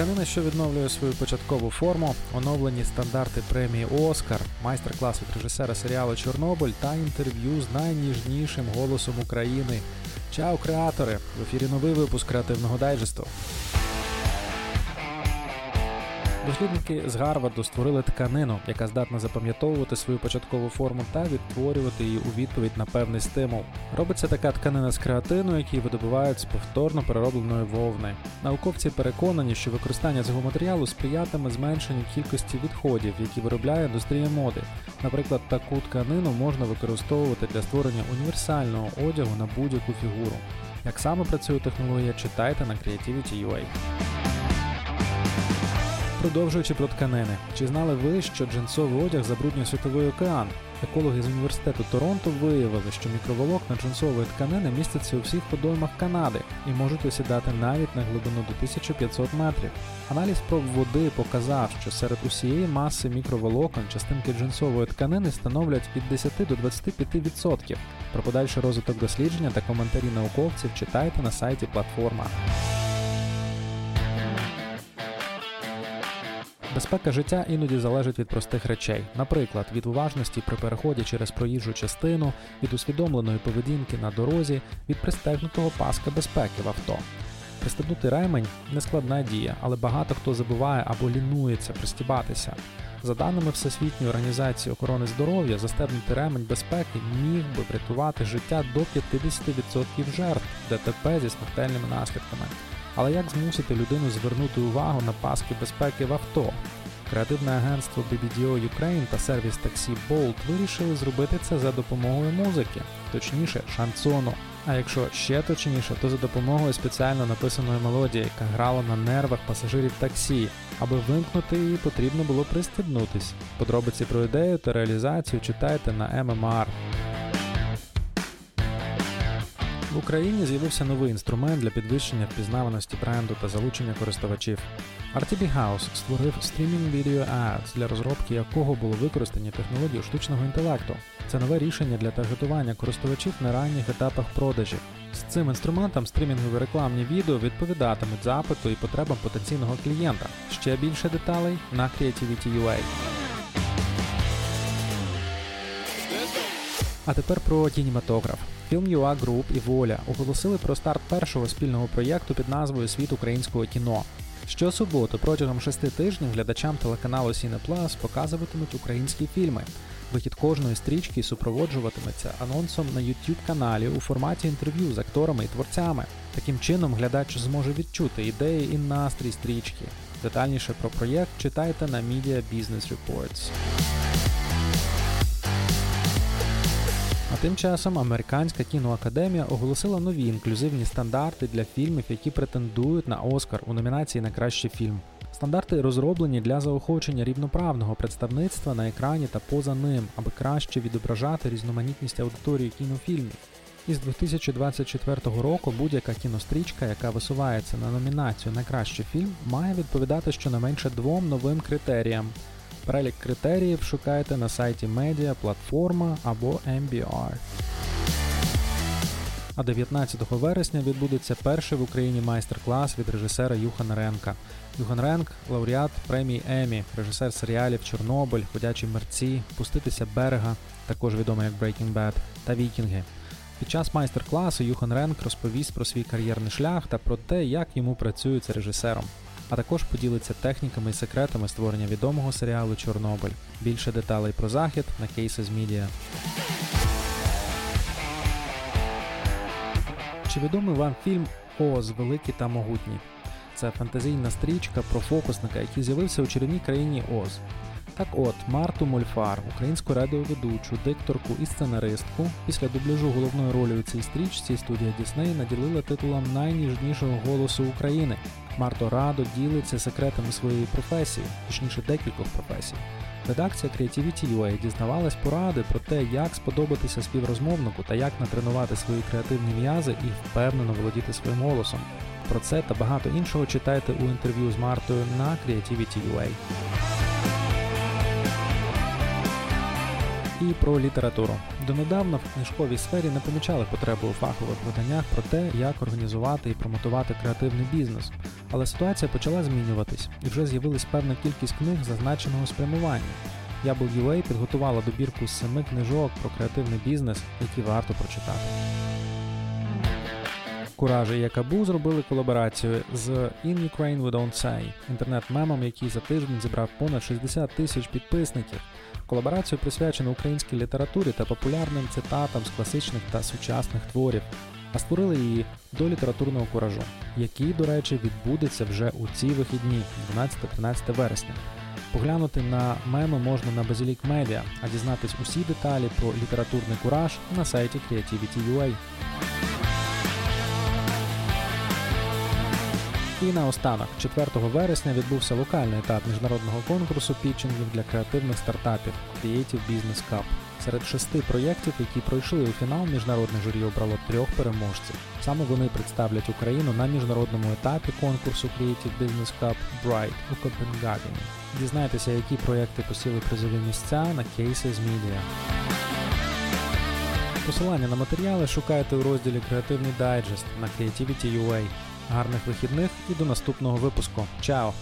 Тканина, що відновлює свою початкову форму, оновлені стандарти премії Оскар, майстер-клас від режисера серіалу Чорнобиль та інтерв'ю з найніжнішим голосом України. Чао, креатори! В ефірі новий випуск креативного дайджесту. Дослідники з Гарварду створили тканину, яка здатна запам'ятовувати свою початкову форму та відтворювати її у відповідь на певний стимул. Робиться така тканина з креатину, який видобувають з повторно переробленої вовни. Науковці переконані, що використання цього матеріалу сприятиме зменшенню кількості відходів, які виробляє індустрія моди. Наприклад, таку тканину можна використовувати для створення універсального одягу на будь-яку фігуру. Як саме працює технологія, читайте на Creativity.ua. Продовжуючи про тканини, чи знали ви, що джинсовий одяг забруднює світовий океан? Екологи з університету Торонто виявили, що мікроволокна джинсової тканини містяться у всіх водоймах Канади і можуть осідати навіть на глибину до 1500 метрів. Аналіз проб води показав, що серед усієї маси мікроволокон частинки джинсової тканини становлять від 10 до 25%. Про подальший розвиток дослідження та коментарі науковців читайте на сайті платформа. Безпека життя іноді залежить від простих речей, наприклад, від уважності при переході через проїжджу частину, від усвідомленої поведінки на дорозі, від пристегнутого паска безпеки в авто. Пристебнути ремень нескладна дія, але багато хто забуває або лінується пристібатися. За даними Всесвітньої організації охорони здоров'я, застебнути ремень безпеки міг би врятувати життя до 50% жертв ДТП зі смертельними наслідками. Але як змусити людину звернути увагу на паски безпеки в авто? Креативне агентство BBDO Ukraine та сервіс таксі Bolt вирішили зробити це за допомогою музики, точніше, шансону. А якщо ще точніше, то за допомогою спеціально написаної мелодії, яка грала на нервах пасажирів таксі. Аби вимкнути її, потрібно було пристебнутись. Подробиці про ідею та реалізацію читайте на MMR. В Україні з'явився новий інструмент для підвищення впізнаваності бренду та залучення користувачів. RTB House створив стрімінг Video Ads, для розробки якого було використані технології штучного інтелекту. Це нове рішення для таргетування користувачів на ранніх етапах продажів. З цим інструментом стрімінгові рекламні відео відповідатимуть запиту і потребам потенційного клієнта. Ще більше деталей на Creativity.ua. А тепер про кінематограф. Film.ua Group і Воля оголосили про старт першого спільного проєкту під назвою Світ українського кіно. Щосуботу протягом шести тижнів глядачам телеканалу Cineplus показуватимуть українські фільми. Вихід кожної стрічки супроводжуватиметься анонсом на youtube каналі у форматі інтерв'ю з акторами і творцями. Таким чином глядач зможе відчути ідеї і настрій стрічки. Детальніше про проєкт читайте на Media Business Reports. Тим часом Американська кіноакадемія оголосила нові інклюзивні стандарти для фільмів, які претендують на Оскар у номінації на кращий фільм. Стандарти розроблені для заохочення рівноправного представництва на екрані та поза ним, аби краще відображати різноманітність аудиторії кінофільмів. Із 2024 року будь-яка кінострічка, яка висувається на номінацію на кращий фільм, має відповідати щонайменше двом новим критеріям. Перелік критеріїв шукайте на сайті Media, платформа або MBR. А 19 вересня відбудеться перший в Україні майстер-клас від режисера Юхана Ренка. Юхан Ренк лауреат премії Емі, режисер серіалів Чорнобиль, Ходячі мерці, Пуститися берега, також відомий як Breaking Bad, та Вікінги. Під час майстер-класу Юхан Ренк розповість про свій кар'єрний шлях та про те, як йому працюється режисером а також поділиться техніками і секретами створення відомого серіалу Чорнобиль. Більше деталей про захід на Cases Media. Чи відомий вам фільм Оз Великі та могутні? Це фантазійна стрічка про фокусника, який з'явився у чарівній країні Оз. Так от, Марту Мольфар, українську радіоведучу, дикторку і сценаристку, після дубляжу головної ролі у цій стрічці студія Дісней наділила титулом найніжнішого голосу України. Марто радо ділиться секретами своєї професії, точніше декількох професій. Редакція Creativity.ua дізнавалась поради про те, як сподобатися співрозмовнику та як натренувати свої креативні м'язи і впевнено володіти своїм голосом. Про це та багато іншого читайте у інтерв'ю з Мартою на Creativity.ua. І про літературу. Донедавна в книжковій сфері не помічали потреби у фахових виданнях про те, як організувати і промотувати креативний бізнес. Але ситуація почала змінюватись, і вже з'явилась певна кількість книг зазначеного спрямування. Яблу.UA підготувала добірку з семи книжок про креативний бізнес, які варто прочитати. Кураж і Якабу зробили колаборацію з In Ukraine We Don't Say, інтернет-мемом, який за тиждень зібрав понад 60 тисяч підписників. Колаборацію присвячено українській літературі та популярним цитатам з класичних та сучасних творів, а створили її до літературного куражу, який, до речі, відбудеться вже у ці вихідні, 12-13 вересня. Поглянути на меми можна на Базілік Медіа, а дізнатись усі деталі про літературний кураж на сайті Creativity.ua. І наостанок, 4 вересня відбувся локальний етап міжнародного конкурсу пітчингів для креативних стартапів Creative Business Cup. Серед шести проєктів, які пройшли у фінал, міжнародне журі обрало трьох переможців. Саме вони представлять Україну на міжнародному етапі конкурсу Creative Business Cup Bright у Копенгагені. Дізнайтеся, які проєкти посіли призові місця на Cases Media. Посилання на матеріали шукайте у розділі Креативний дайджест на Creativity.ua. Гарних вихідних і до наступного випуску. Чао!